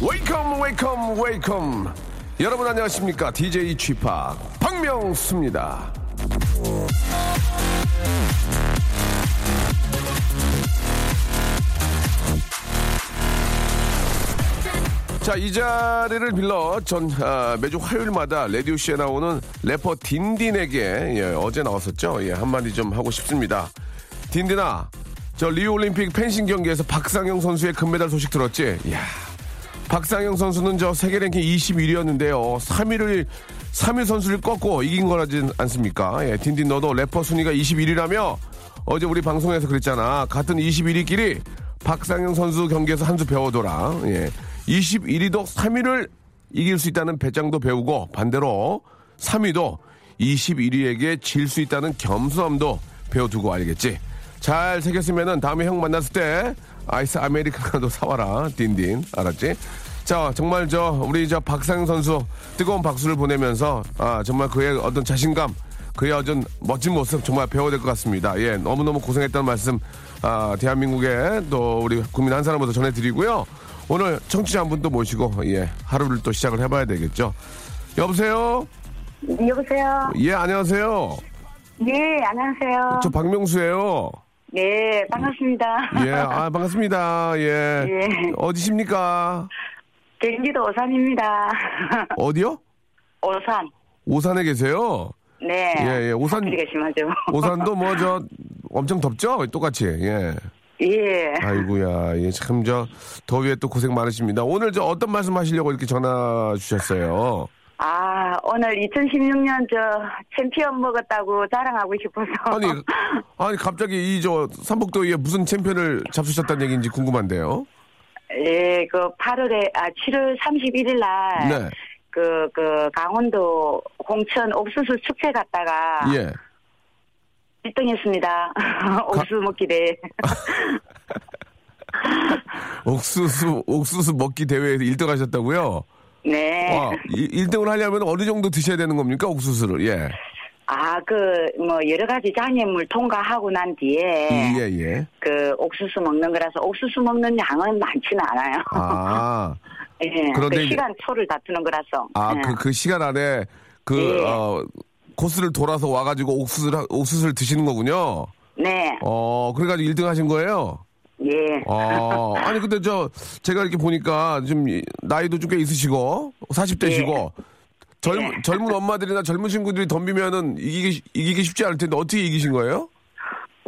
Welcome, welcome, welcome. 여러분 안녕하십니까? DJ Chip 박명수입니다. 자, 이 자리를 빌러 전 아, 매주 화요일마다 라디오쇼에 나오는 래퍼 딘딘에게 예, 어제 나왔었죠. 예, 한마디 좀 하고 싶습니다. 딘딘아, 저 리우올림픽 펜싱 경기에서 박상영 선수의 금메달 소식 들었지? 이야, 박상영 선수는 저 세계 랭킹 21위였는데요. 3위를 3위 선수를 꺾고 이긴 거라지 않습니까? 예, 딘딘 너도 래퍼 순위가 21위라며 어제 우리 방송에서 그랬잖아. 같은 21위끼리 박상영 선수 경기에서 한 수 배워둬라. 예. 21위도 3위를 이길 수 있다는 배짱도 배우고 반대로 3위도 21위에게 질 수 있다는 겸손함도 배워두고 알겠지. 잘 새겼으면은 다음에 형 만났을 때 아이스 아메리카노도 사와라. 딘딘. 알았지? 자, 정말 저 우리 저 박상영 선수 뜨거운 박수를 보내면서 아, 정말 그의 어떤 자신감 그의 어떤 멋진 모습 정말 배워야 될 것 같습니다. 예, 너무너무 고생했다는 말씀, 아, 대한민국에 또 우리 국민 한 사람부터 전해드리고요. 오늘 청취자 한 분 또 모시고, 예, 하루를 또 시작을 해봐야 되겠죠. 여보세요? 여보세요. 예, 안녕하세요. 네, 안녕하세요. 저 박명수예요. 네, 반갑습니다. 예, 아, 반갑습니다. 예. 예. 어디십니까? 경기도 오산입니다. 어디요? 오산. 오산에 계세요? 네. 예, 예, 오산- 사투리가 심하죠. 오산도 뭐 저 엄청 덥죠? 똑같이. 예. 예. 아이고야, 예, 참, 저, 더위에 또 고생 많으십니다. 오늘 저 어떤 말씀 하시려고 이렇게 전화 주셨어요? 아, 오늘 2016년 저 챔피언 먹었다고 자랑하고 싶어서. 아니, 아니, 갑자기 이 저 삼복도에 무슨 챔피언을 잡수셨다는 얘기인지 궁금한데요? 예, 그 8월에, 아, 7월 31일 날. 네. 그, 그, 강원도 홍천 옥수수 축제 갔다가. 예. 1등 했습니다. 옥수수 먹기 대회. 옥수수, 옥수수 먹기 대회에서 1등 하셨다고요? 네. 와, 1등을 하려면 어느 정도 드셔야 되는 겁니까? 옥수수를, 예. 아, 그, 뭐, 여러 가지 장애물 통과하고 난 뒤에. 예, 예. 그, 옥수수 먹는 거라서, 옥수수 먹는 양은 많지는 않아요. 아, 예. 그런데 그 시간 초를 다투는 거라서. 아, 예. 그, 그 시간 안에 그, 예. 어, 코스를 돌아서 와가지고 옥수수를, 하- 옥수수를 드시는 거군요. 네. 어, 그래가지고 1등 하신 거예요? 예. 어, 아니, 근데 저, 제가 이렇게 보니까 좀 이- 나이도 좀 꽤 있으시고, 40대시고, 젊, 예. 젊은 엄마들이나 젊은 친구들이 덤비면은 이기기, 이기기 쉽지 않을 텐데 어떻게 이기신 거예요?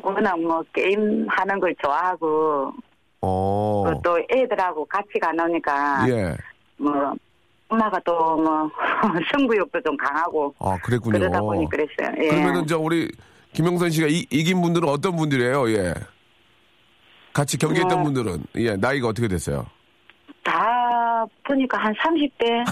워낙 뭐, 게임 하는 걸 좋아하고, 어, 그또 애들하고 같이 가노니까, 예. 뭐, 엄마가 또 뭐, 승부욕도 좀 강하고, 아, 그랬군요. 그러다 보니 그랬어요. 예. 그러면은 저 우리 김영선 씨가 이, 이긴 분들은 어떤 분들이에요? 예. 같이 경기했던 어. 분들은 예 나이가 어떻게 됐어요? 다 보니까 한 30대?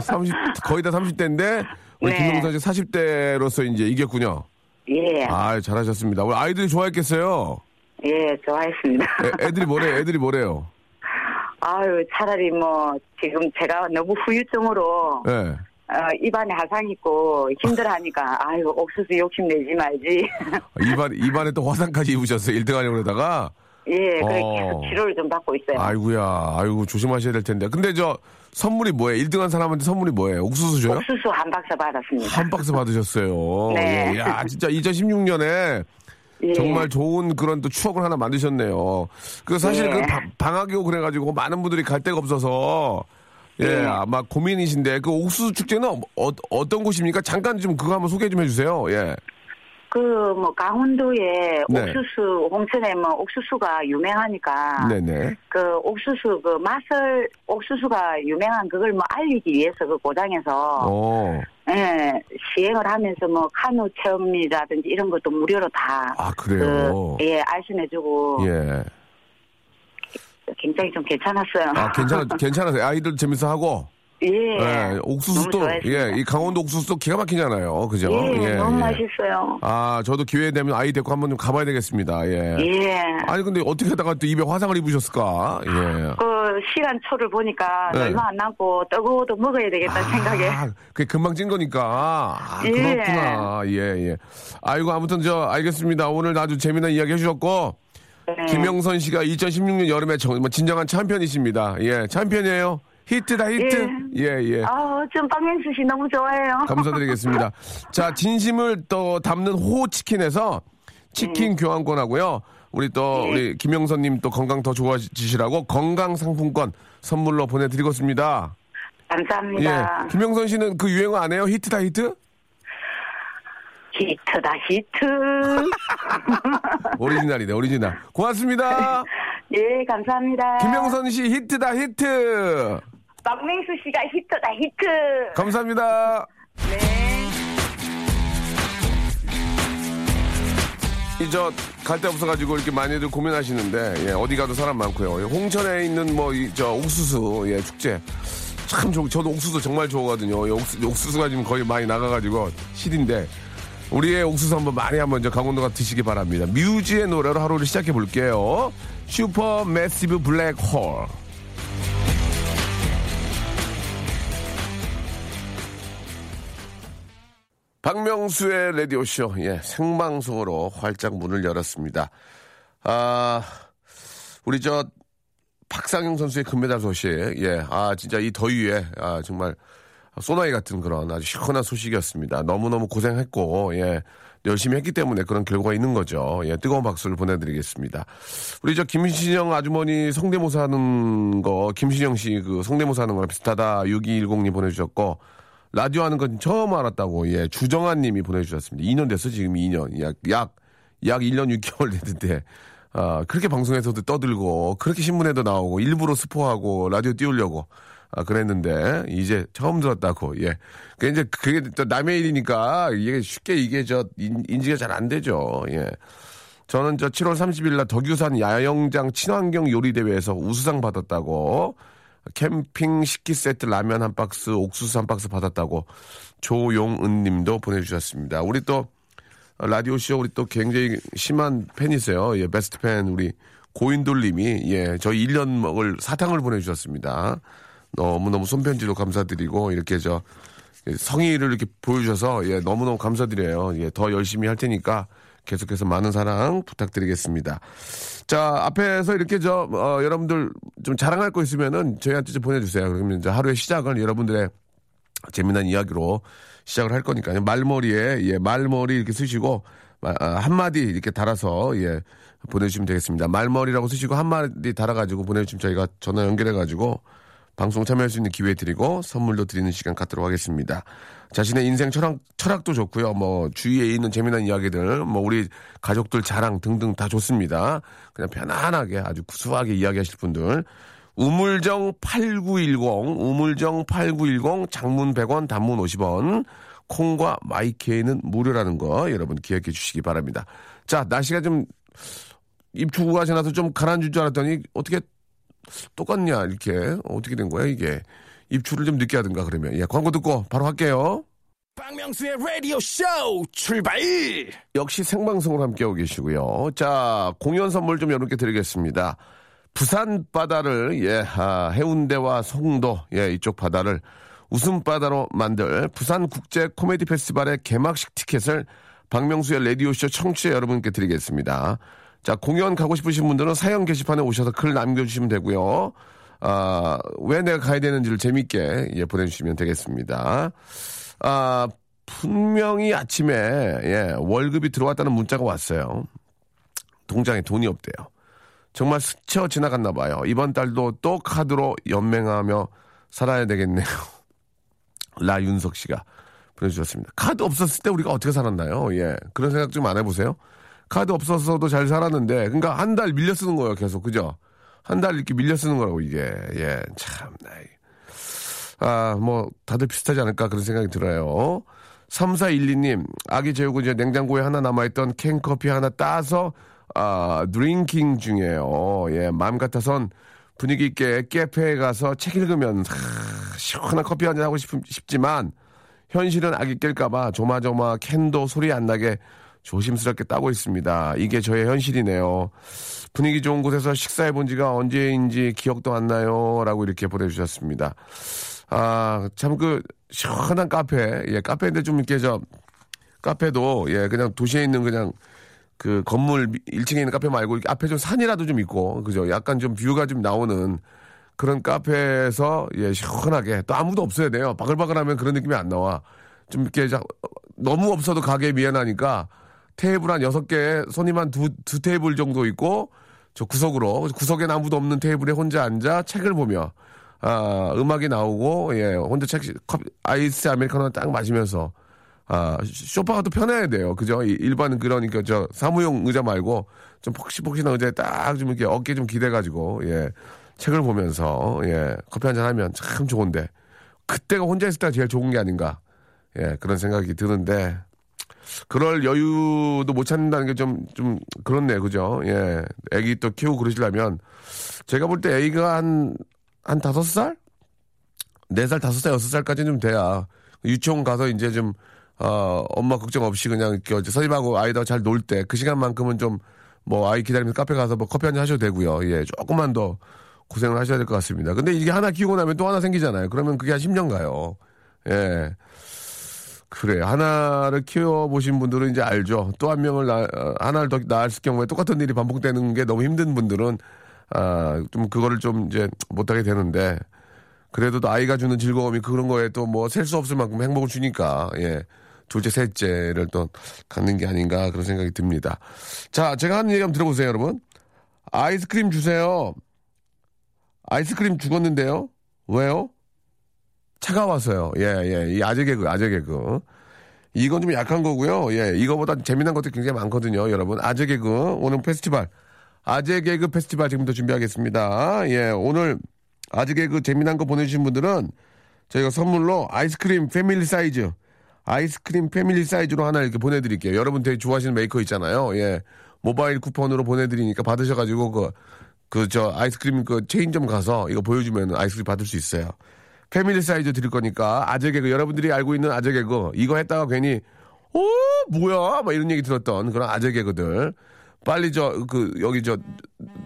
30 거의 다 30대인데 우리 네. 김영선 씨 40대로서 이제 이겼군요. 예. 아 잘하셨습니다. 우리 아이들이 좋아했겠어요. 예, 좋아했습니다. 애, 애들이 뭐래? 애들이 뭐래요? 아유, 차라리 뭐, 지금 제가 너무 후유증으로, 예. 어, 입안에 화상 있고 힘들어하니까, 아유, 옥수수 욕심 내지 말지. 입안 입안에 또 화상까지 입으셨어요. 1등 하려고 그러다가 예, 그래 어. 계속 치료를 좀 받고 있어요. 아이고야, 아이고 조심하셔야 될 텐데. 근데 저 선물이 뭐예요? 1등한 사람한테 선물이 뭐예요? 옥수수 줘요? 옥수수 한 박스 받았습니다. 한 박스 받으셨어요. 네. 예. 야, 진짜 2016년에 예. 정말 좋은 그런 또 추억을 하나 만드셨네요. 그 사실 네. 그 바- 방학이 오고 그래가지고 많은 분들이 갈 데가 없어서 예, 네. 아마 고민이신데 그 옥수수 축제는 어, 떤 곳입니까? 잠깐 좀 그거 한번 소개 좀 해주세요. 예. 그 뭐 강원도에 네. 옥수수 홍천에 뭐 옥수수가 유명하니까 네네. 그 옥수수 그 맛을 옥수수가 유명한 그걸 뭐 알리기 위해서 그 고장에서 어. 예 시행을 하면서 뭐 카누 체험이라든지 이런 것도 무료로 다 아, 그래요? 그, 예 알선해 주고 예. 굉장히 좀 괜찮았어요. 아, 괜찮아, 괜찮아요. 아이들 재밌어 하고. 예. 예. 옥수수도. 예, 이 강원도 옥수수도 기가 막히잖아요. 그죠? 예, 너무 예. 맛있어요. 아, 저도 기회 되면 아이 데리고 한번 좀 가봐야 되겠습니다. 예. 예. 아니, 근데 어떻게 하다가 또 입에 화상을 입으셨을까? 예. 그 시간 초를 보니까 네. 얼마 안 남고 뜨거워도 먹어야 되겠다 생각에. 아, 그게 금방 찐 거니까. 아, 예. 그렇구나. 예, 예. 아이고, 아무튼 저, 알겠습니다. 오늘 아주 재미난 이야기 해 주셨고, 네. 김영선 씨가 2016년 여름에 정말 진정한 챔피언이십니다. 예, 챔피언이에요. 히트다, 히트. 예, 예. 아, 전 박명수 씨 너무 좋아해요. 감사드리겠습니다. 자, 진심을 또 담는 호치킨에서 치킨 교환권하고요. 우리 또 네. 우리 김영선님 또 건강 더 좋아지시라고 건강 상품권 선물로 보내드리겠습니다. 감사합니다. 예, 김영선 씨는 그 유행어 안 해요? 히트다 히트? 히트다 히트. 오리지널이네, 오리지널. 고맙습니다. 예, 감사합니다. 김영선 씨 히트다 히트. 박명수 씨가 히트다 히트. 감사합니다. 네. 이저 갈 데 없어가지고 이렇게 많이들 고민하시는데 예, 어디 가도 사람 많고요. 홍천에 있는 뭐저 옥수수 예, 축제 참 좋. 저도 옥수수 정말 좋아하거든요. 이 옥수, 옥수수가 지금 거의 많이 나가가지고 실인데 우리의 옥수수 한번 많이 한번 저 강원도가 드시기 바랍니다. 뮤지의 노래로 하루를 시작해 볼게요. Supermassive Black Hole. 박명수의 라디오쇼, 예, 생방송으로 활짝 문을 열었습니다. 아, 우리 저, 박상영 선수의 금메달 소식, 예, 아, 진짜 이 더위에, 아, 정말, 소나기 같은 그런 아주 시원한 소식이었습니다. 너무너무 고생했고, 예, 열심히 했기 때문에 그런 결과가 있는 거죠. 예, 뜨거운 박수를 보내드리겠습니다. 우리 저 김신영 아주머니 성대모사 하는 거, 김신영 씨 그 성대모사 하는 거랑 비슷하다. 6210님 보내주셨고, 라디오 하는 건 처음 알았다고, 예, 주정한 님이 보내주셨습니다. 2년 됐어, 지금 2년. 약, 약, 약 1년 6개월 됐는데, 아, 그렇게 방송에서도 떠들고, 그렇게 신문에도 나오고, 일부러 스포하고, 라디오 띄우려고, 아, 그랬는데, 이제 처음 들었다고, 예. 그 이제 그게 또 남의 일이니까, 이게 쉽게 이게 저, 인, 인지가 잘 안 되죠, 예. 저는 저 7월 30일 날 덕유산 야영장 친환경 요리 대회에서 우수상 받았다고 캠핑 식기 세트 라면 한 박스, 옥수수 한 박스 받았다고 조용은 님도 보내주셨습니다. 우리 또 라디오 쇼 우리 또 굉장히 심한 팬이세요. 예, 베스트 팬 우리 고인돌 님이 예, 저희 1년 먹을 사탕을 보내주셨습니다. 너무너무 손편지도 감사드리고 이렇게 저 성의를 이렇게 보여주셔서 예, 너무너무 감사드려요. 예, 더 열심히 할 테니까 계속해서 많은 사랑 부탁드리겠습니다. 자, 앞에서 이렇게 저, 어, 여러분들 좀 자랑할 거 있으면은 저희한테 좀 보내주세요. 그러면 이제 하루의 시작을 여러분들의 재미난 이야기로 시작을 할 거니까요. 말머리에, 예, 말머리 이렇게 쓰시고, 마- 아, 한마디 이렇게 달아서, 예, 보내주시면 되겠습니다. 말머리라고 쓰시고 한마디 달아가지고 보내주시면 저희가 전화 연결해가지고 방송 참여할 수 있는 기회 드리고 선물도 드리는 시간 갖도록 하겠습니다. 자신의 인생 철학, 철학도 좋고요. 뭐 주위에 있는 재미난 이야기들, 뭐 우리 가족들 자랑 등등 다 좋습니다. 그냥 편안하게 아주 구수하게 이야기하실 분들. 우물정 8910, 우물정 8910, 장문 100원, 단문 50원, 콩과 마이케이는 무료라는 거 여러분 기억해 주시기 바랍니다. 자, 날씨가 좀 입추구가 지나서 좀 가라앉을 줄 알았더니 어떻게 똑같냐 이렇게. 어떻게 된 거야 이게? 입추를 좀 늦게 하든가 그러면. 예 광고 듣고 바로 할게요. 박명수의 라디오 쇼 출발! 역시 생방송으로 함께하고 계시고요. 자 공연 선물 좀 여러분께 드리겠습니다. 부산 바다를 예 아, 해운대와 송도 예 이쪽 바다를 웃음 바다로 만들 부산 국제 코미디 페스티벌의 개막식 티켓을 박명수의 라디오 쇼 청취자 여러분께 드리겠습니다. 자 공연 가고 싶으신 분들은 사연 게시판에 오셔서 글 남겨주시면 되고요. 아, 왜 내가 가야 되는지를 재밌게 예, 보내주시면 되겠습니다. 아, 분명히 아침에 예, 월급이 들어왔다는 문자가 왔어요. 통장에 돈이 없대요. 정말 스쳐 지나갔나 봐요. 이번 달도 또 카드로 연맹하며 살아야 되겠네요. 라윤석 씨가 보내주셨습니다. 카드 없었을 때 우리가 어떻게 살았나요? 예. 그런 생각 좀 안 해보세요? 카드 없었어도 잘 살았는데, 그러니까 한 달 밀려 쓰는 거예요, 계속. 그죠? 한 달 이렇게 밀려 쓰는 거라고, 이게. 예, 참, 나이. 아, 뭐, 다들 비슷하지 않을까 그런 생각이 들어요. 3412님, 아기 재우고 이제 냉장고에 하나 남아있던 캔커피 하나 따서, 아, drinking 중이에요. 예, 마음 같아선 분위기 있게 카페에 가서 책 읽으면, 하, 시원한 커피 한잔 하고 싶, 싶지만, 현실은 아기 깰까봐 조마조마 캔도 소리 안 나게 조심스럽게 따고 있습니다. 이게 저의 현실이네요. 분위기 좋은 곳에서 식사해 본 지가 언제인지 기억도 안 나요. 라고 이렇게 보내주셨습니다. 아, 참 그, 시원한 카페. 예, 카페인데 좀 이렇게 저, 카페도, 예, 그냥 도시에 있는 그냥 그 건물 1층에 있는 카페 말고 앞에 좀 산이라도 좀 있고, 그죠? 약간 좀 뷰가 좀 나오는 그런 카페에서, 예, 시원하게. 또 아무도 없어야 돼요. 바글바글하면 그런 느낌이 안 나와. 좀 이렇게 자, 너무 없어도 가게에 미안하니까 테이블 한 여섯 개, 손님 한 두, 두 테이블 정도 있고, 저 구석으로, 구석엔 아무도 없는 테이블에 혼자 앉아 책을 보며, 아, 음악이 나오고, 예, 혼자 책, 커피, 아이스 아메리카노 딱 마시면서, 아, 쇼파가 또 편해야 돼요. 그죠? 이- 일반 그러니까 저 사무용 의자 말고 좀 폭신폭신한 의자에 딱 좀 이렇게 어깨 좀 기대가지고, 예, 책을 보면서, 예, 커피 한잔 하면 참 좋은데, 그때가 혼자 있을 때가 제일 좋은 게 아닌가, 예, 그런 생각이 드는데, 그럴 여유도 못 찾는다는 게 좀, 좀, 그렇네, 그죠? 예. 애기 또 키우고 그러시려면, 제가 볼 때 애기가 한, 한 다섯 살? 네 살, 다섯 살, 여섯 살까지는 좀 돼야, 유치원 가서 이제 좀, 어, 엄마 걱정 없이 그냥, 이렇게 선생님하고 아이들 잘 놀 때, 그 시간만큼은 좀, 뭐, 아이 기다리면서 카페 가서 뭐 커피 한 잔 하셔도 되고요. 예, 조금만 더 고생을 하셔야 될 것 같습니다. 근데 이게 하나 키우고 나면 또 하나 생기잖아요. 그러면 그게 한 10년 가요. 예. 그래 하나를 키워 보신 분들은 이제 알죠. 또 한 명을 낳, 어, 하나를 더 낳았을 경우에 똑같은 일이 반복되는 게 너무 힘든 분들은 아, 좀 그거를 좀 이제 못하게 되는데 그래도 또 아이가 주는 즐거움이 그런 거에 또 뭐 셀 수 없을 만큼 행복을 주니까 예. 둘째, 셋째를 또 갖는 게 아닌가 그런 생각이 듭니다. 자, 제가 하는 얘기 한번 들어보세요, 여러분. 아이스크림 주세요. 아이스크림 죽었는데요. 왜요? 차가워서요. 예, 예. 이 아재 개그, 아재 개그. 이건 좀 약한 거고요. 예, 이거보다 재미난 것도 굉장히 많거든요, 여러분. 아재 개그. 오늘 페스티벌. 아재 개그 페스티벌 지금부터 준비하겠습니다. 예, 오늘 아재 개그 재미난 거 보내주신 분들은 저희가 선물로 아이스크림 family 사이즈. 아이스크림 family 사이즈로 하나 이렇게 보내드릴게요. 여러분 되게 좋아하시는 메이커 있잖아요. 예. 모바일 쿠폰으로 보내드리니까 받으셔가지고 그, 그, 저, 아이스크림 그 체인점 가서 이거 보여주면 아이스크림 받을 수 있어요. family 사이즈 드릴 거니까 아재 개그 여러분들이 알고 있는 아재 개그 이거 했다가 괜히 어 뭐야? 막 이런 얘기 들었던 그런 아재 개그들. 빨리 저 그 여기 저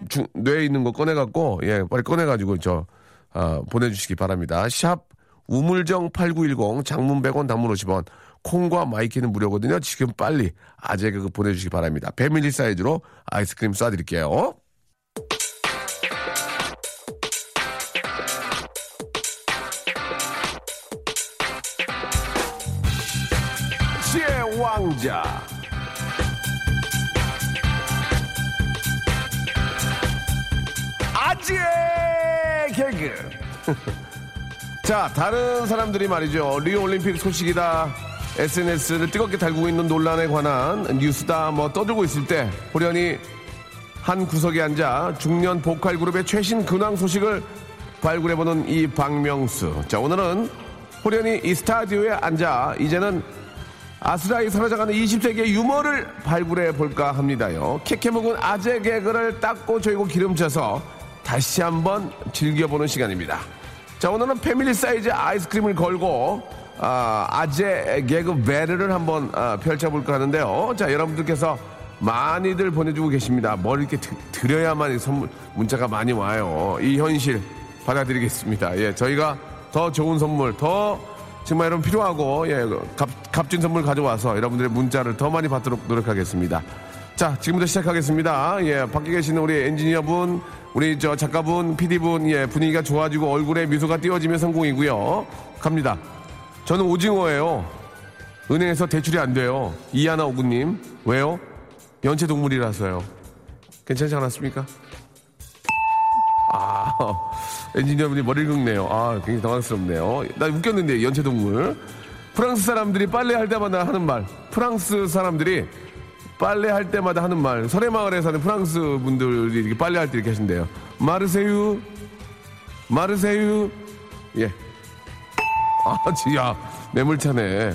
중, 뇌에 있는 거 꺼내 갖고 예 빨리 꺼내 가지고 저 아, 보내주시기 바랍니다. 샵 우물정 8910 장문 100원 단문 50원. 콩과 마이 K는 무료거든요. 지금 빨리 아재 개그 보내주시기 바랍니다. family 사이즈로 아이스크림 쏴드릴게요. 왕자. 아지의 개그. 자, 다른 사람들이 말이죠. 리오 올림픽 소식이다. SNS를 뜨겁게 달구고 있는 논란에 관한 뉴스다 뭐 떠들고 있을 때 호련히 한 구석에 앉아 중년 보컬 그룹의 최신 근황 소식을 발굴해보는 이 박명수. 자, 오늘은 홀연히 이 스튜디오에 앉아 이제는 아스라이 사라져가는 20세기의 유머를 발굴해 볼까 합니다요. 케케묵은 아재 개그를 닦고 조이고 기름쳐서 다시 한번 즐겨보는 시간입니다. 자, 오늘은 family size 아이스크림을 걸고 아, 아재 개그 battle을 한번 아, 펼쳐볼까 하는데요. 자, 여러분들께서 많이들 보내주고 계십니다. 뭘 이렇게 드, 드려야만 이 선물, 문자가 많이 와요. 이 현실 받아드리겠습니다. 예, 저희가 더 좋은 선물, 더 정말 여러분 필요하고, 예, 값, 값진 선물 가져와서 여러분들의 문자를 더 많이 받도록 노력하겠습니다. 자, 지금부터 시작하겠습니다. 예, 밖에 계시는 우리 엔지니어분, 우리 저 작가분, PD분, 예, 분위기가 좋아지고 얼굴에 미소가 띄어지면 성공이고요. 갑니다. 저는 오징어예요. 은행에서 대출이 안 돼요. 이하나 오구님. 왜요? 연체 동물이라서요. 괜찮지 않았습니까? 아, 엔지니어분이 머리를 긁네요. 아, 굉장히 당황스럽네요. 나 웃겼는데, 연체 동물. 프랑스 사람들이 빨래 할 때마다 하는 말. 프랑스 사람들이 빨래 할 때마다 하는 말. 설해마을에 사는 프랑스 분들이 이렇게 빨래 할 때 이렇게 하신대요. 마르세유, 마르세유. 예. 아, 지야 매물차네.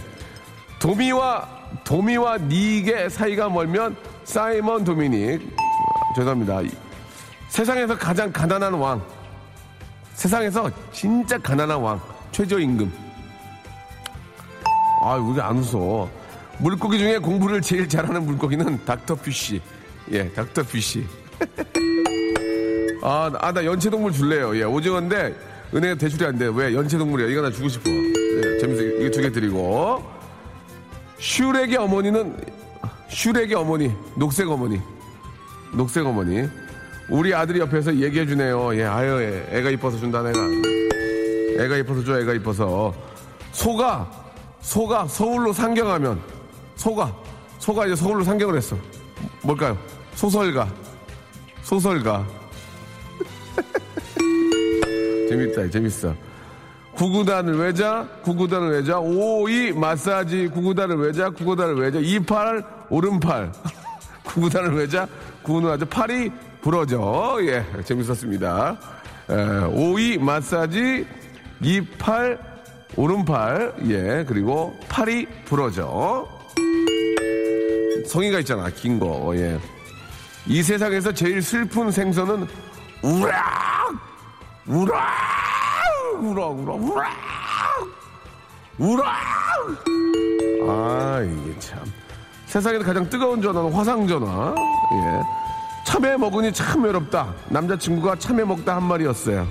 도미와 도미와 닉의 사이가 멀면 사이먼 도미닉. 아, 죄송합니다. 세상에서 가장 가난한 왕. 세상에서 진짜 가난한 왕. 최저임금. 아, 우리 안 웃어. 물고기 중에 공부를 제일 잘하는 물고기는 닥터피쉬. 예, 닥터피쉬. 아, 나- 아, 나 연체동물 줄래요. 예, 오징어인데 은혜가 대출이 안 돼. 왜? 연체동물이야. 이거 나 주고 싶어. 예, 재밌어. 이거 두 개 드리고. 슈렉의 어머니는, 슈렉의 어머니, 녹색 어머니. 녹색 어머니. 우리 아들이 옆에서 얘기해 주네요. 예, 아유, 예, 애가 이뻐서 준다, 내가. 애가 이뻐서 줘, 애가 이뻐서. 소가, 소가 서울로 상경하면, 소가, 소가 이제 서울로 상경을 했어. 뭘까요? 소설가. 소설가. 재밌다, 재밌어. 구구단을 외자, 구구단을 외자, 52 마사지, 구구단을 외자, 구구단을 외자, 28 오른팔, 구구단을 외자, 구구는 아주 팔이 부러져. 예, 재밌었습니다. 에, 52 마사지, 28 오른팔, 예, 그리고 팔이 부러져. 성의가 있잖아, 긴 거, 예. 이 세상에서 제일 슬픈 생선은 우락! 우락! 우락, 우락, 우락! 우락! 아, 이게 참. 세상에서 가장 뜨거운 전화는 화상전화. 예. 참외 먹으니 참 외롭다. 남자친구가 참외 먹다 한 말이었어요.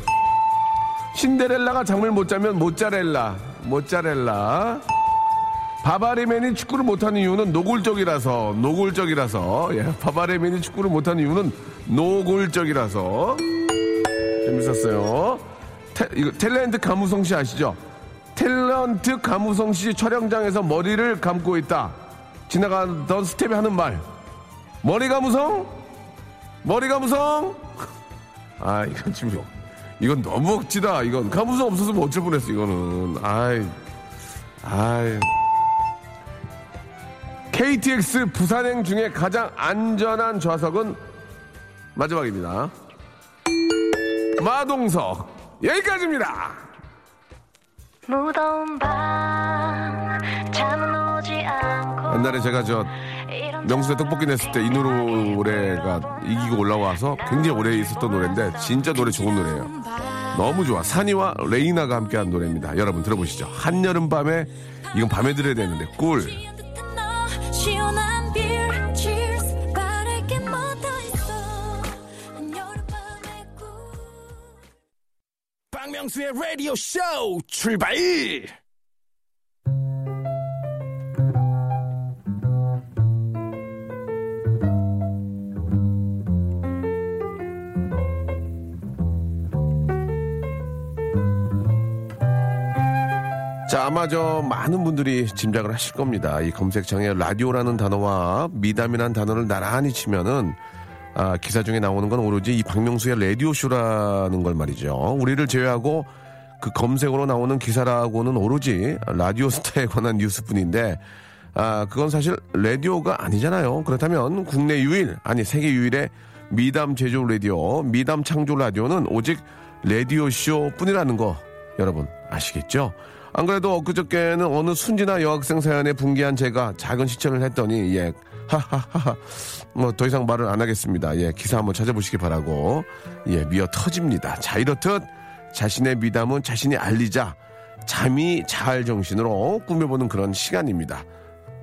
신데렐라가 잠을 못 자면 모짜렐라. 모짜렐라. 바바레맨이 축구를 못하는 이유는 노골적이라서 노골적이라서 예, 바바레맨이 축구를 못하는 이유는 노골적이라서 재밌었어요. 태, 이거 탤런트 감우성 씨 아시죠? 탤런트 감우성 씨 촬영장에서 머리를 감고 있다. 지나가던 스태프가 하는 말. 머리 감우성? 머리 가 무성? 아 이건 지금 이건 너무 억지다. 이건 감우성 없었으면 어쩔 뻔했어 이거는. 아이 아이. KTX 부산행 중에 가장 안전한 좌석은 마지막입니다. 마동석 여기까지입니다. 무더운 밤 잠은 오지 않고 옛날에 제가 저 명수의 떡볶이 냈을 때 이 노래가 이기고 올라와서 굉장히 오래 있었던 노래인데 진짜 노래 좋은 노래예요. 너무 좋아. 산이와 레이나가 함께한 노래입니다. 여러분 들어보시죠. 한여름 밤에 이건 밤에 들어야 되는데 꿀. 박명수의 라디오 쇼 출발! 아마 저 많은 분들이 짐작을 하실 겁니다. 이 검색창에 라디오라는 단어와 미담이라는 단어를 나란히 치면은 아, 기사 중에 나오는 건 오로지 이 박명수의 라디오쇼라는 걸 말이죠. 우리를 제외하고 그 검색으로 나오는 기사라고는 오로지 라디오 스타에 관한 뉴스뿐인데 아, 그건 사실 라디오가 아니잖아요. 그렇다면 국내 유일, 아니 세계 유일의 미담 제조 라디오, 미담 창조 라디오는 오직 라디오쇼 뿐이라는 거 여러분 아시겠죠? 안 그래도 엊그저께는 어느 순진한 여학생 사연에 분개한 제가 작은 시청을 했더니 예 하하하하 뭐 더 이상 말을 안 하겠습니다. 예 기사 한번 찾아보시기 바라고 예 미어 터집니다. 자 이렇듯 자신의 미담은 자신이 알리자 잠이 잘 정신으로 꾸며보는 그런 시간입니다.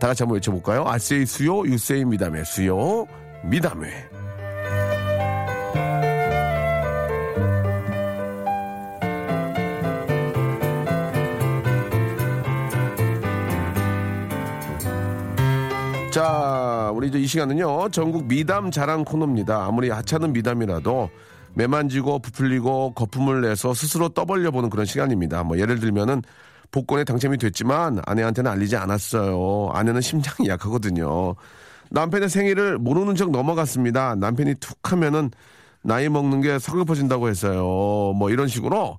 다 같이 한번 외쳐볼까요? 아세이 수요 유세이 미담의 수요 미담회 자, 우리 이제 이 시간은요, 전국 미담 자랑 코너입니다. 아무리 하찮은 미담이라도 매만지고 부풀리고 거품을 내서 스스로 떠벌려 보는 그런 시간입니다. 뭐, 예를 들면은 복권에 당첨이 됐지만 아내한테는 알리지 않았어요. 아내는 심장이 약하거든요. 남편의 생일을 모르는 척 넘어갔습니다. 남편이 툭 하면은 나이 먹는 게 서글퍼진다고 했어요. 뭐 이런 식으로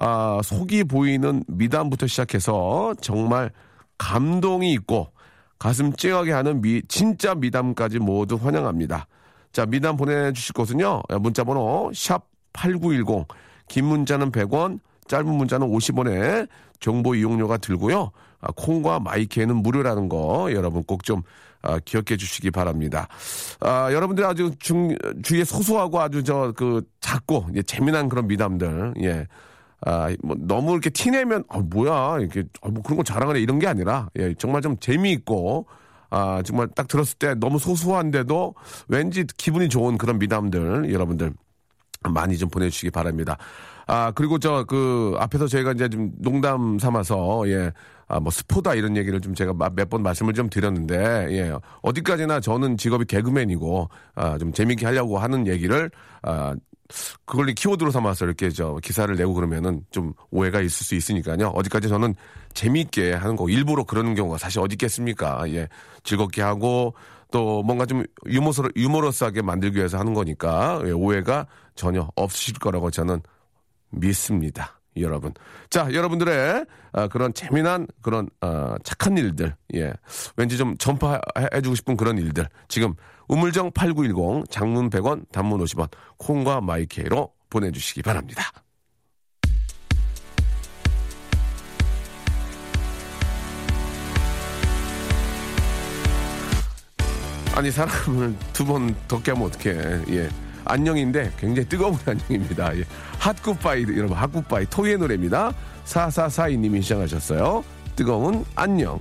아, 속이 보이는 미담부터 시작해서 정말 감동이 있고 가슴 찡하게 하는 미, 진짜 미담까지 모두 환영합니다. 자, 미담 보내주실 곳은요. 문자번호 샵 8910 긴 문자는 100원 짧은 문자는 50원에 정보 이용료가 들고요. 아, 콩과 마이크에는 무료라는 거 여러분 꼭좀 아, 기억해 주시기 바랍니다. 아, 여러분들 아주 중, 주위에 소소하고 아주 저 그 작고 예, 재미난 그런 미담들 예. 아, 뭐 너무 이렇게 티내면 아, 뭐야 이렇게 아, 뭐 그런 거 자랑하네 이런 게 아니라 예, 정말 좀 재미있고 아, 정말 딱 들었을 때 너무 소소한데도 왠지 기분이 좋은 그런 미담들 여러분들 많이 좀 보내주시기 바랍니다. 아, 그리고 저, 그, 앞에서 저희가 이제 좀 농담 삼아서, 예, 아, 뭐, 스포다 이런 얘기를 좀 제가 몇 번 말씀을 좀 드렸는데, 예, 어디까지나 저는 직업이 개그맨이고, 아, 좀 재밌게 하려고 하는 얘기를, 아, 그걸 키워드로 삼아서 이렇게 저 기사를 내고 그러면은 좀 오해가 있을 수 있으니까요. 어디까지 저는 재미있게 하는 거, 일부러 그러는 경우가 사실 어디 있겠습니까? 예, 즐겁게 하고, 또 뭔가 좀 유머스, 유머러스하게 만들기 위해서 하는 거니까, 예, 오해가 전혀 없으실 거라고 저는 믿습니다. 여러분. 자, 여러분들의 아, 그런 재미난 그런 아, 착한 일들, 예, 왠지 좀 전파해주고 싶은 그런 일들. 지금 우물정 8910 장문 100원, 단문 50원 콩과 마이케이로 보내주시기 바랍니다. 아니 사람을 두번 덥게 하면 어떡해. 예. 안녕인데 굉장히 뜨거운 안녕입니다. 예. 핫굿바이 여러분 핫굿바이 토이의 노래입니다. 4442님이 시작하셨어요. 뜨거운 안녕.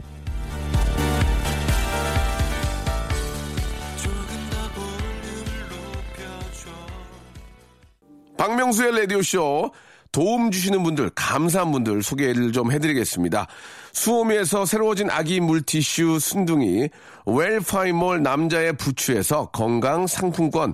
박명수의 라디오쇼 도움 주시는 분들, 감사한 분들 소개를 좀 해드리겠습니다. 수오미에서 새로워진 아기 물티슈 순둥이, 웰파이몰 남자의 부추에서 건강 상품권,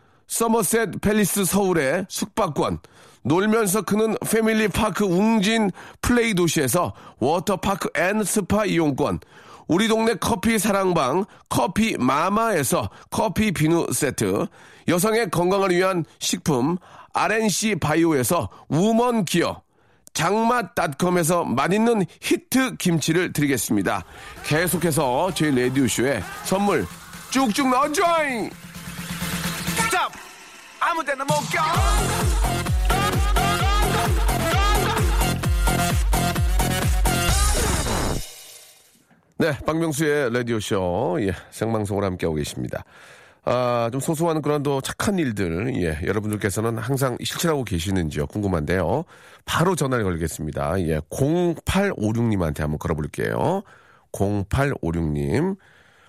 서머셋 팰리스 서울의 숙박권, 놀면서 크는 패밀리 파크 웅진 플레이 도시에서 워터파크 and 스파 이용권, 우리 동네 커피 사랑방 커피 마마에서 커피 비누 세트, 여성의 건강을 위한 식품 RNC 바이오에서 우먼 기어, 장맛닷컴에서 맛있는 히트 김치를 드리겠습니다. 계속해서 저희 레디오쇼에 선물 쭉쭉 넣어줘잉! 스탑! 아무 데나 못 가! 네, 박명수의 라디오쇼, 예, 생방송으로 함께하고 계십니다. 아, 좀 소소한 그런 또 착한 일들, 예, 여러분들께서는 항상 실천하고 계시는지요? 궁금한데요. 바로 전화를 걸겠습니다. 예, 0856님한테 한번 걸어볼게요. 0856님.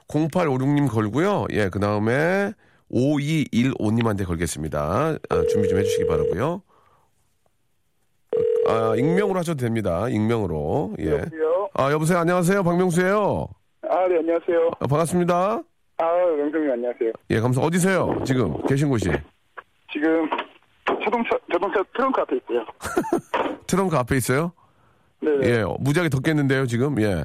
0856님 걸고요. 예, 그 다음에 5215님한테 걸겠습니다. 아, 준비 좀 해주시기 바라고요 아, 익명으로 하셔도 됩니다. 익명으로. 예. 여보세요? 아, 여보세요. 안녕하세요. 박명수예요 아, 네, 안녕하세요. 아, 반갑습니다. 아, 명정님 안녕하세요. 예, 감사. 어디세요? 지금 계신 곳이? 지금 자동차, 자동차 트렁크 앞에 있고요. 트렁크 앞에 있어요? 네. 예, 무지하게 덥겠는데요, 지금? 예.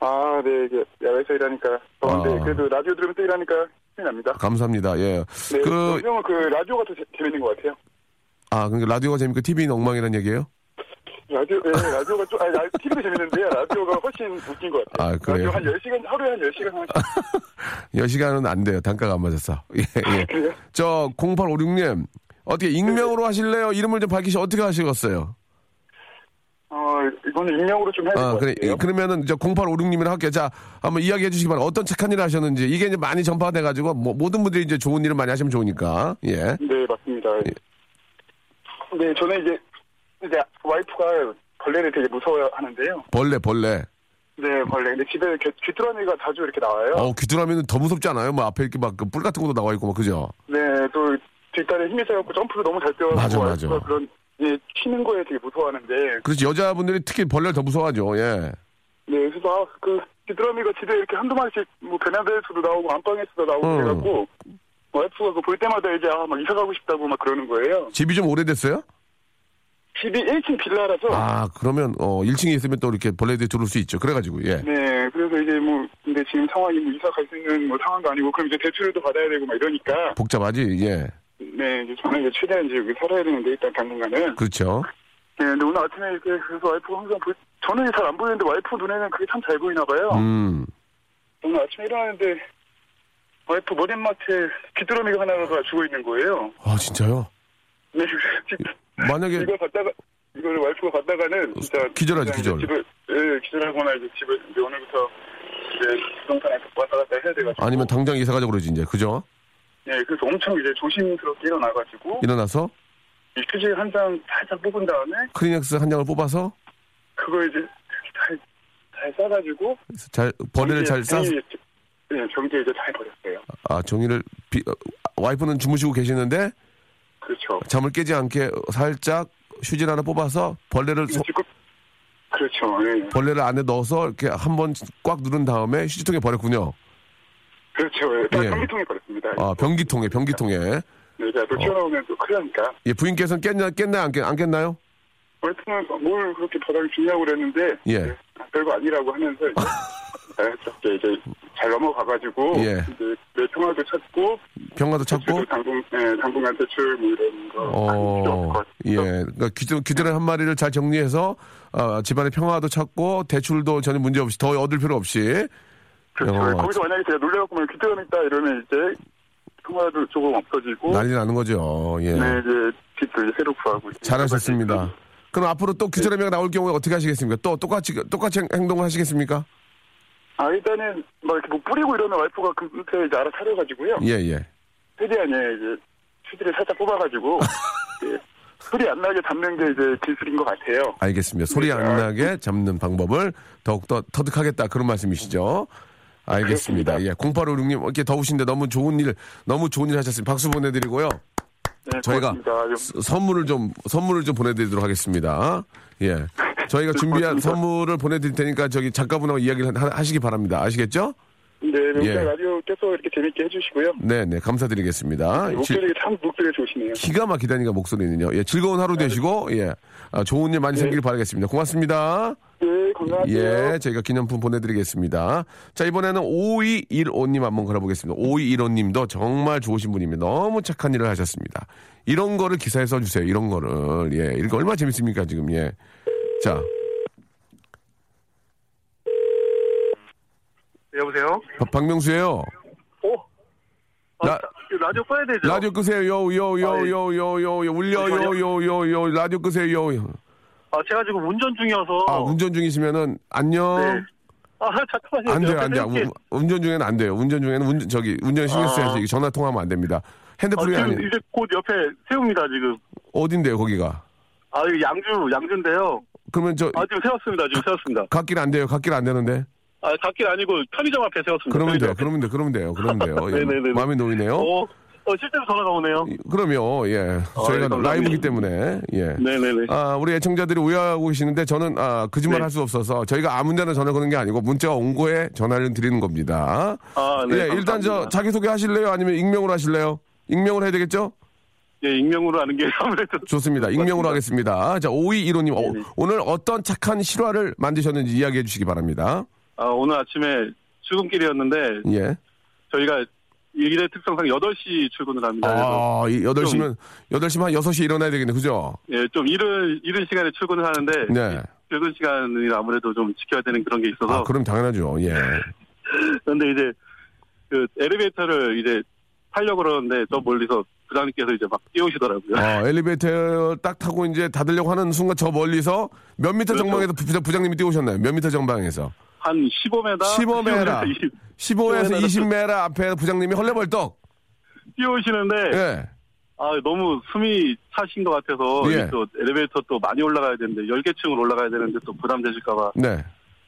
아, 네, 이제 야외에서 일하니까 더운데 아. 그래도 라디오 들으면 또 일하니까 납니다. 감사합니다. 예. 네, 그, 명정은 그 라디오가 더 재- 재밌는 것 같아요. 아, 그러니까 라디오가 재밌고 TV는 엉망이라는 얘기예요? 라디오, 네, 라디오가 좀, 아니, 라- TV도 재밌는데요. 라디오가 훨씬 웃긴 것 같아요. 아, 그래요? 라디오 한 10시간, 하루에 한 10시간 하나씩. 10시간은 안 돼요. 단가가 안 맞았어. 예, 예. 그래요? 저 0856님, 어떻게 익명으로 하실래요? 이름을 좀 밝히시 어떻게 하시겠어요? 어, 이거는 익명으로 좀 해야 될 아, 것 그래. 같아요. 그러면은 저 0856님이랑 할게요. 자, 한번 이야기해 주시기 바랍니다. 어떤 착한 일을 하셨는지. 이게 이제 많이 전파돼 가지고 뭐, 모든 분들이 이제 좋은 일을 많이 하시면 좋으니까. 예. 네, 맞습니다. 네, 저는 이제, 이제 와이프가 벌레를 되게 무서워하는데요. 벌레, 벌레. 네, 벌레. 근데 집에 귀- 귀뚜라미가 자주 이렇게 나와요. 어, 귀뚜라미는 더 무섭지 않아요? 뭐 앞에 이렇게 막뿔 같은 것도 나와 있고 막 그죠? 네, 또 뒷다리에 힘이 세갖고 점프를 너무 잘 뛰어가지고 맞아, 맞아. 그런 예, 튀는 거에 되게 무서워하는데 그렇지. 여자분들이 특히 벌레를 더 무서워하죠. 예. 네, 그래서 아, 그 귀뚜라미가 집에 이렇게 한두 마리씩 뭐 베란다에서도 나오고 안방에서도 나오고 음. 그래갖고 와이프가 그거 볼 때마다 이제 아, 막 이사 가고 싶다고 막 그러는 거예요. 집이 좀 오래됐어요? 집이 1층 빌라라서 아, 그러면 어 1층에 있으면 또 이렇게 벌레들이 들어올 수 있죠. 그래 가지고. 예. 네, 그래서 이제 뭐 근데 지금 상황이 뭐 이사 갈 수 있는 뭐 상황도 아니고 그럼 이제 대출도 받아야 되고 막 이러니까 복잡하지. 예. 네, 이제 저는 이제 최대한 이제 여기 살아야 되는데 일단 당분간은 그렇죠. 네, 근데 오늘 아침에 이렇게 그래서 와이프가 항상 보, 저는 잘 안 보이는데 와이프 눈에는 그게 참 잘 보이나 봐요. 음. 오늘 아침에 일어나는데 와이프 머리맡에 귀뚜라미가 하나가 죽어 있는 거예요. 아, 진짜요? 네, 만약에 이걸 갖다가 이걸 와이프가 갖다가는 진짜 기절하지, 기절. 집을 예, 기절하거나 이제 집을 이제 오늘부터 이제 부동산에 왔다 갔다 해야 돼가지고 아니면 당장 이사 가자고 그러지 이제. 그죠? 네, 그래서 엄청 이제 조심스럽게 일어나가지고 일어나서 이 휴지 한 장 살짝 뽑은 다음에 크리넥스 한 장을 뽑아서 그거 이제 잘, 잘 싸가지고 잘 벌레를 잘 싸. 네, 종이에 이제 잘 버렸어요. 아, 종이를 비, 어, 와이프는 주무시고 계시는데 그렇죠. 잠을 깨지 않게 살짝 휴지를 하나 뽑아서 벌레를 소- 그렇죠. 예. 벌레를 안에 넣어서 이렇게 한 번 꽉 누른 다음에 휴지통에 버렸군요. 그렇죠. 예. 다 예. 변기통에 버렸습니다. 아, 변기통에 변기통에. 네, 제가 또 튀어나오면 또 큰일 나니까. 예, 부인께서는 깼나 깼나요? 안, 깼, 안 깼나요? 와이프는 뭘 그렇게 바닥에 주냐고 그랬는데 예. 네, 별거 아니라고 하면서 자연스럽게 이제 잘 넘어가가지고 예. 이제 내 평화도 찾고 병가도 찾고 당분 예, 당분간 대출 뭐 이런 거 어, 어, 예. 그러니까 귀- 귀드란 한 마리를 잘 정리해서 어, 집안의 평화도 찾고 대출도 전혀 문제 없이 더 얻을 필요 없이 그렇죠. 어, 거기서 만약에 제가 놀래갖고 뭐 귀뚜라미 있다 이러면 이제 통화도 조금 없어지고 난리 나는 거죠. 예. 네 이제 빚도 이제 새로 구하고 잘하셨습니다. 그럼 앞으로 또 귀드라미가 나올 경우에 어떻게 하시겠습니까? 또 똑같이 똑같이 행- 행동을 하시겠습니까? 아 일단은 뭐 이렇게 뭐 뿌리고 이러면 와이프가 금태 이제 알아 차려가지고요. 예, 예. 최대한 예 이제 휴지를 살짝 뽑아가지고 예, 소리 안 나게 잡는 게 이제 기술인 것 같아요. 알겠습니다. 소리 안 나게 잡는 방법을 더욱더 터득하겠다 그런 말씀이시죠? 알겠습니다. 그렇습니다. 예, 0856님 이렇게 더우신데 너무 좋은 일 너무 좋은 일 하셨습니다. 박수 보내드리고요. 네, 저희가. 스- 선물을 좀 선물을 좀 보내드리도록 하겠습니다. 예, 저희가 준비한. 선물을 보내드릴 테니까 저기 작가분하고 이야기를 하- 하시기 바랍니다. 아시겠죠? 네, 명절 예. 라디오 계속 이렇게 재밌게 해주시고요. 네, 네, 감사드리겠습니다. 질- 목소리가 참 목소리가 좋으시네요. 기가 막히다니까 목소리는요. 예, 즐거운 하루 되시고 예, 아, 좋은 일 많이 생기길 바라겠습니다. 고맙습니다. 네, 건강하세요. 예, 저희가 기념품 보내드리겠습니다. 자, 이번에는 5215님 한번 걸어보겠습니다. 5215님도 정말 좋으신 분입니다. 너무 착한 일을 하셨습니다. 이런 거를 기사에 써주세요. 이런 거를. 예, 이거 얼마나 재밌습니까, 지금. 예. 자, 여보세요? 박- 박명수예요 어? 아, 라- 라디오 꺼야 되죠? 라디오 끄세요. 요, 요, 요, 아, 예. 요, 요, 요, 요, 울려, 요, 요, 요, 요, 라디오 끄세요. 요. 아, 제가 지금 운전 중이어서. 아, 운전 중이시면은, 안녕. 네. 아, 잠깐만요. 안 돼요, 안 돼요. 운- 운전 중에는 안 돼요. 운전 중에는 운전, 저기, 운전 신경 써야지. 아. 전화 통화하면 안 됩니다. 아, 핸드폰이 지금 아니, 이제 곧 옆에 세웁니다, 지금. 어딘데요, 거기가? 아, 여기 양주, 양주인데요. 그러면 저, 아, 지금 세웠습니다. 지금 세웠습니다. 갓길 안 돼요. 갓길 안 되는데. 아, 갓길 아니고 편의점 앞에 세웠습니다. 그러면 돼요. 그러면 돼요. 그러면 돼요. 그러면 돼요. 예, 네네네네. 마음이 놓이네요. 어, 어, 실제로 전화가 오네요. 그럼요. 예. 저희가 예, 감사합니다. 라이브기 때문에. 예. 네네네. 아, 우리 애청자들이 오해하고 계시는데 저는 아, 거짓말 네. 할수 없어서 저희가 아무 데나 전화 거는 게 아니고 문자가 온 거에 전화를 드리는 겁니다. 아, 네. 예, 일단 저 감사합니다. 자기소개 하실래요? 아니면 익명으로 하실래요? 익명으로 해야 되겠죠? 예, 익명으로 하는 게 아무래도. 좋습니다. 익명으로 하겠습니다. 자, 5215님. 어. 오늘 어떤 착한 실화를 만드셨는지 이야기해 주시기 바랍니다. 아, 오늘 아침에 출근길이었는데, 예. 저희가 일의 특성상 8시 출근을 합니다. 아, 이 8시면, 8시면 한 6시에 일어나야 되겠네. 그죠? 예, 좀 이른, 이른 시간에 출근을 하는데, 네. 출근 시간이 아무래도 좀 지켜야 되는 그런 게 있어서. 아, 그럼 당연하죠. 예. 그런데 이제, 그, 엘리베이터를 이제 타려고 그러는데, 저 멀리서 부장님께서 이제 막 뛰어오시더라고요. 어, 엘리베이터 딱 타고 이제 닫으려고 하는 순간 저 멀리서 몇 미터 그렇죠. 정방에서 부장, 부장님이 뛰어오셨나요? 몇 미터 정방에서? 한 15m, 15m. 20, 15에서 20m 앞에 부장님이 헐레벌떡. 뛰어오시는데 예. 아 너무 숨이 차신 것 같아서 예. 또 엘리베이터 또 많이 올라가야 되는데 10개층을 올라가야 되는데 또 부담 되실까 봐 네.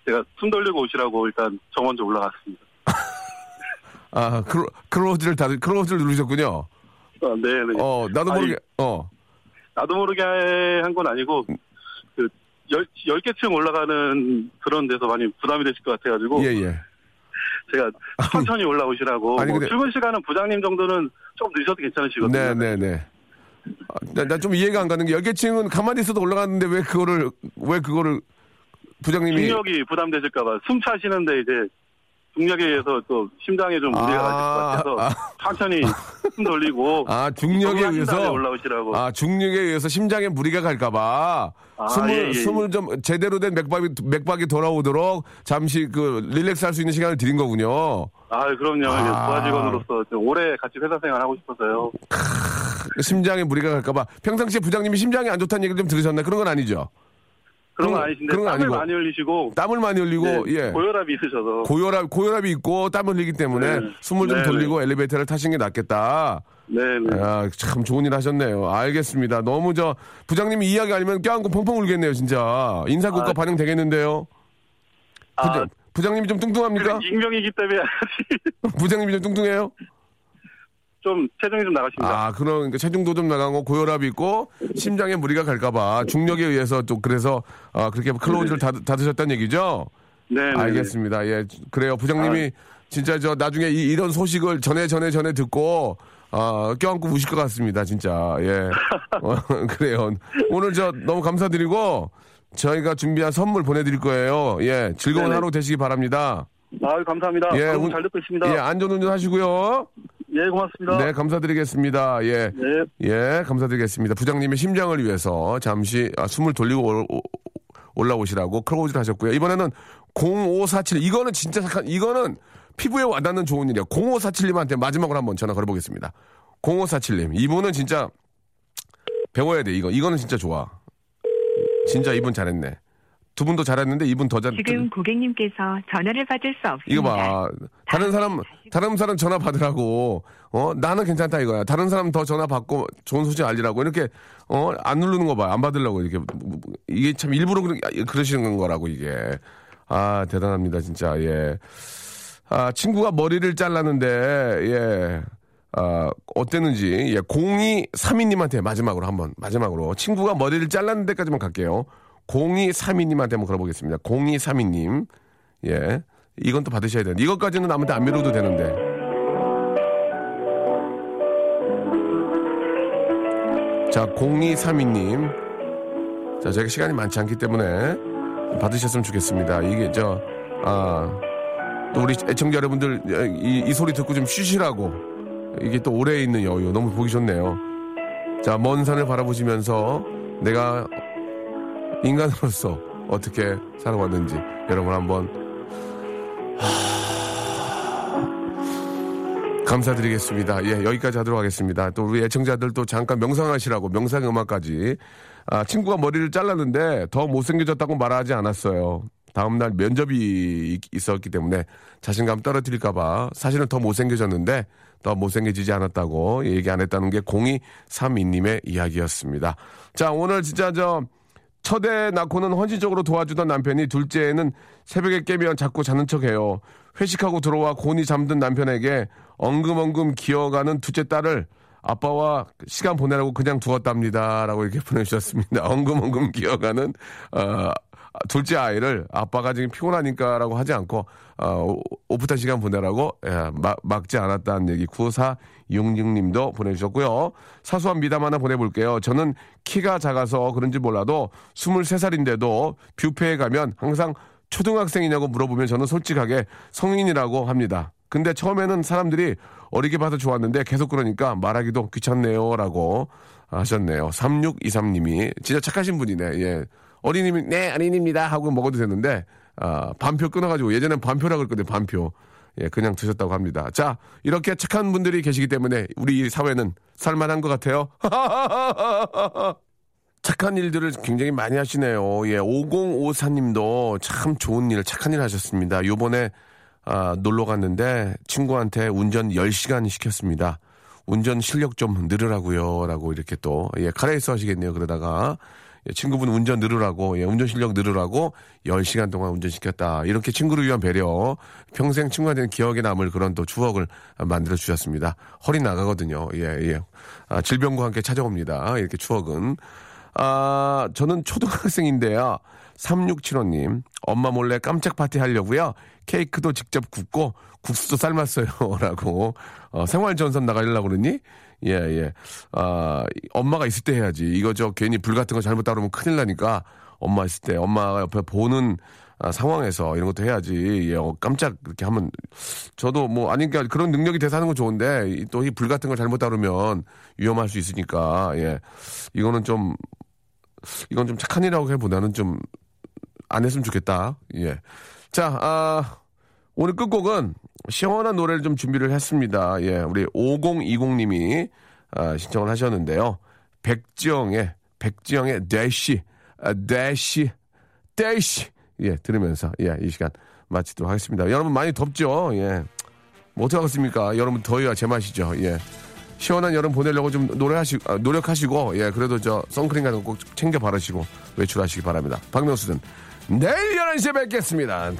제가 숨 돌리고 오시라고 일단 저 먼저 올라갔습니다. 아, 크로, 크로즈를 닫, 크로즈를 누르셨군요. 아, 네 네. 어, 나도 모르게, 아니, 어. 나도 모르게 한 건 아니고 그 열, 10개층 올라가는 그런 데서 많이 부담이 되실 것 같아가지고 예, 예. 제가 천천히 올라오시라고 아니, 뭐 근데- 출근 시간은 부장님 정도는 좀 늦어도 괜찮으시거든요. 네, 네, 네. 나좀 이해가 안 가는 게 열 개 층은 가만히 있어도 올라갔는데 왜 그거를 왜 그거를 부장님이 중력이 부담되실까봐 숨 차시는데 이제 중력에 의해서 또 심장에 좀 무리가 가실 것 같아서 천천히 숨 돌리고 아 중력에 의해서 올라오시라고. 아 중력에 의해서 심장에 무리가 갈까봐 아, 숨을 예, 예, 예. 숨을 좀 제대로 된 맥박이 맥박이 돌아오도록 잠시 그 릴렉스 할 수 있는 시간을 드린 거군요. 아 그럼요. 아. 부하 직원으로서 좀 오래 같이 회사 생활 하고 싶어서요. 심장에 무리가 갈까봐 평상시에 부장님이 심장이 안 좋다는 얘기를 좀 들으셨나요? 그런 건 아니죠. 그런 건 그런- 아니신데 그런 건 땀을 아니고. 많이 흘리시고 땀을 많이 흘리고 네, 예. 고혈압이 있으셔서 고혈압 고혈압이 있고 땀을 흘리기 때문에 네. 숨을 좀 네, 돌리고 엘리베이터를 타시는 게 낫겠다. 네네. 아, 참 좋은 일 하셨네요. 알겠습니다. 너무 저 부장님이 이야기 아니면 껴안고 펑펑 울겠네요, 진짜. 인사고과 아. 반영 되겠는데요. 부장, 아, 부장 님이 좀 뚱뚱합니까? 익명이기 때문에 부장님이 좀 뚱뚱해요? 좀 체중이 좀 나가십니다. 아, 그런 그러니까 체중도 좀 나가고 고혈압이 있고 심장에 무리가 갈까봐 중력에 의해서 또 그래서 아, 그렇게 클로즈를 닫, 닫으셨다는 얘기죠. 네네. 알겠습니다. 예, 그래요. 부장님이 진짜 저 나중에 이, 런 소식을 전에 전에 전에 듣고 아, 껴안고 우실 것 같습니다. 진짜. 예. 어, 그래요. 오늘 저 너무 감사드리고 저희가 준비한 선물 보내드릴 거예요. 예, 즐거운 네네. 하루 되시기 바랍니다. 아 감사합니다. 예, 운- 잘 듣고 있습니다. 예, 안전 운전 하시고요. 예, 고맙습니다. 네, 감사드리겠습니다. 예. 네. 예, 감사드리겠습니다. 부장님의 심장을 위해서 잠시 아, 숨을 돌리고 올- 오- 올라오시라고 크로즈를 하셨고요. 이번에는 0547 이거는 진짜 착한 이거는 피부에 와닿는 좋은 일이에요. 0547님한테 마지막으로 한번 전화 걸어보겠습니다. 0547님 이분은 진짜 배워야 돼 이거 이거는 진짜 좋아. 진짜 이분 잘했네. 두 분도 잘했는데 이분 더 잘. 지금 고객님께서 전화를 받을 수 없습니다. 이거 봐. 다른 사람, 다른 사람 전화 받으라고, 어, 나는 괜찮다 이거야. 다른 사람 더 전화 받고 좋은 소식 알리라고. 이렇게, 어, 안 누르는 거 봐. 안 받으려고 이렇게. 이게 참 일부러 그러, 그러시는 거라고, 이게. 아, 대단합니다, 진짜, 예. 아, 친구가 머리를 잘랐는데, 예. 아, 어땠는지, 예. 0232님한테 마지막으로 한 번, 마지막으로. 친구가 머리를 잘랐는 데까지만 갈게요. 0232님한테 한번 걸어보겠습니다. 0232님. 예. 이건 또 받으셔야 되는데. 이것까지는 아무한테 안 밀어도 되는데. 자, 0232님. 자, 저희가 시간이 많지 않기 때문에 받으셨으면 좋겠습니다. 이게 저, 아, 또 우리 애청자 여러분들 이, 이 소리 듣고 좀 쉬시라고. 이게 또 오래 있는 여유. 너무 보기 좋네요. 자, 먼 산을 바라보시면서 내가 인간으로서 어떻게 살아왔는지 여러분 한번 감사드리겠습니다. 예, 여기까지 하도록 하겠습니다. 또 우리 애청자들 또 잠깐 명상하시라고 명상 음악까지. 아, 친구가 머리를 잘랐는데 더 못생겨졌다고 말하지 않았어요. 다음날 면접이 있- 있었기 때문에 자신감 떨어뜨릴까봐 사실은 더 못생겨졌는데 더 못생겨지지 않았다고 얘기 안 했다는 게 0232님의 이야기였습니다. 자, 오늘 진짜 저 첫애 낳고는 헌신적으로 도와주던 남편이 둘째는 새벽에 깨면 자꾸 자는 척해요. 회식하고 들어와 곤히 잠든 남편에게 엉금엉금 기어가는 둘째 딸을 아빠와 시간 보내라고 그냥 두었답니다 라고 이렇게 보내주셨습니다. 엉금엉금 기어가는 어, 둘째 아이를 아빠가 지금 피곤하니까 라고 하지 않고 어, 오- 오프타 시간 보내라고 예, 막, 막지 않았다는 얘기 9466님도 보내주셨고요. 사소한 미담 하나 보내볼게요. 저는 키가 작아서 그런지 몰라도 23살인데도 뷔페에 가면 항상 초등학생이냐고 물어보면 저는 솔직하게 성인이라고 합니다. 근데 처음에는 사람들이 어리게 봐서 좋았는데 계속 그러니까 말하기도 귀찮네요 라고 하셨네요. 3623님이 진짜 착하신 분이네. 예. 어린이면 네 어린입니다 하고 먹어도 되는데 아, 반표 끊어가지고 예전엔 반표라 그랬거든요. 반표. 예, 그냥 드셨다고 합니다. 자, 이렇게 착한 분들이 계시기 때문에 우리 이 사회는 살만한 것 같아요. 착한 일들을 굉장히 많이 하시네요. 예, 5054님도 참 좋은 일, 착한 일 하셨습니다. 요번에 아, 놀러 갔는데 친구한테 운전 10시간 시켰습니다. 운전 실력 좀 늘으라고요. 라고 이렇게 또, 예, 카레이스 하시겠네요. 그러다가. 예, 친구분 운전 늘으라고, 예, 운전 실력 늘으라고 10시간 동안 운전시켰다. 이렇게 친구를 위한 배려. 평생 친구한테는 기억에 남을 그런 또 추억을 만들어 주셨습니다. 허리 나가거든요. 예, 예. 아, 질병과 함께 찾아옵니다. 이렇게 추억은. 아, 저는 초등학생인데요. 3675님, 엄마 몰래 깜짝 파티 하려고요. 케이크도 직접 굽고 국수도 삶았어요. 라고. 어, 생활 전선 나가려고 그러니? 예, 예. 아, 엄마가 있을 때 해야지. 이거 저 괜히 불 같은 거 잘못 따르면 큰일 나니까 엄마 있을 때, 엄마가 옆에 보는 아, 상황에서 이런 것도 해야지. 예, 어, 깜짝 그렇게 하면 저도 뭐 아니 그러니까 그런 능력이 돼서 하는 건 좋은데 또 이 불 같은 걸 잘못 다루면 위험할 수 있으니까 예. 이거는 좀 이건 좀 착한 일이라고 해보다는 좀 안 했으면 좋겠다. 예. 자, 아, 오늘 끝곡은 시원한 노래를 좀 준비를 했습니다. 예, 우리 5020님이 아, 신청을 하셨는데요. 백지영의, 백지영의 대시, 아, 대시, 대시. 예, 들으면서, 예, 이 시간 마치도록 하겠습니다. 여러분 많이 덥죠? 예. 뭐 어떡하겠습니까? 여러분 더위가 제맛이죠. 예. 시원한 여름 보내려고 좀 노래하시, 아, 노력하시고, 예, 그래도 저 선크림 같은 거 꼭 챙겨 바르시고 외출하시기 바랍니다. 박명수는 내일 11시에 뵙겠습니다.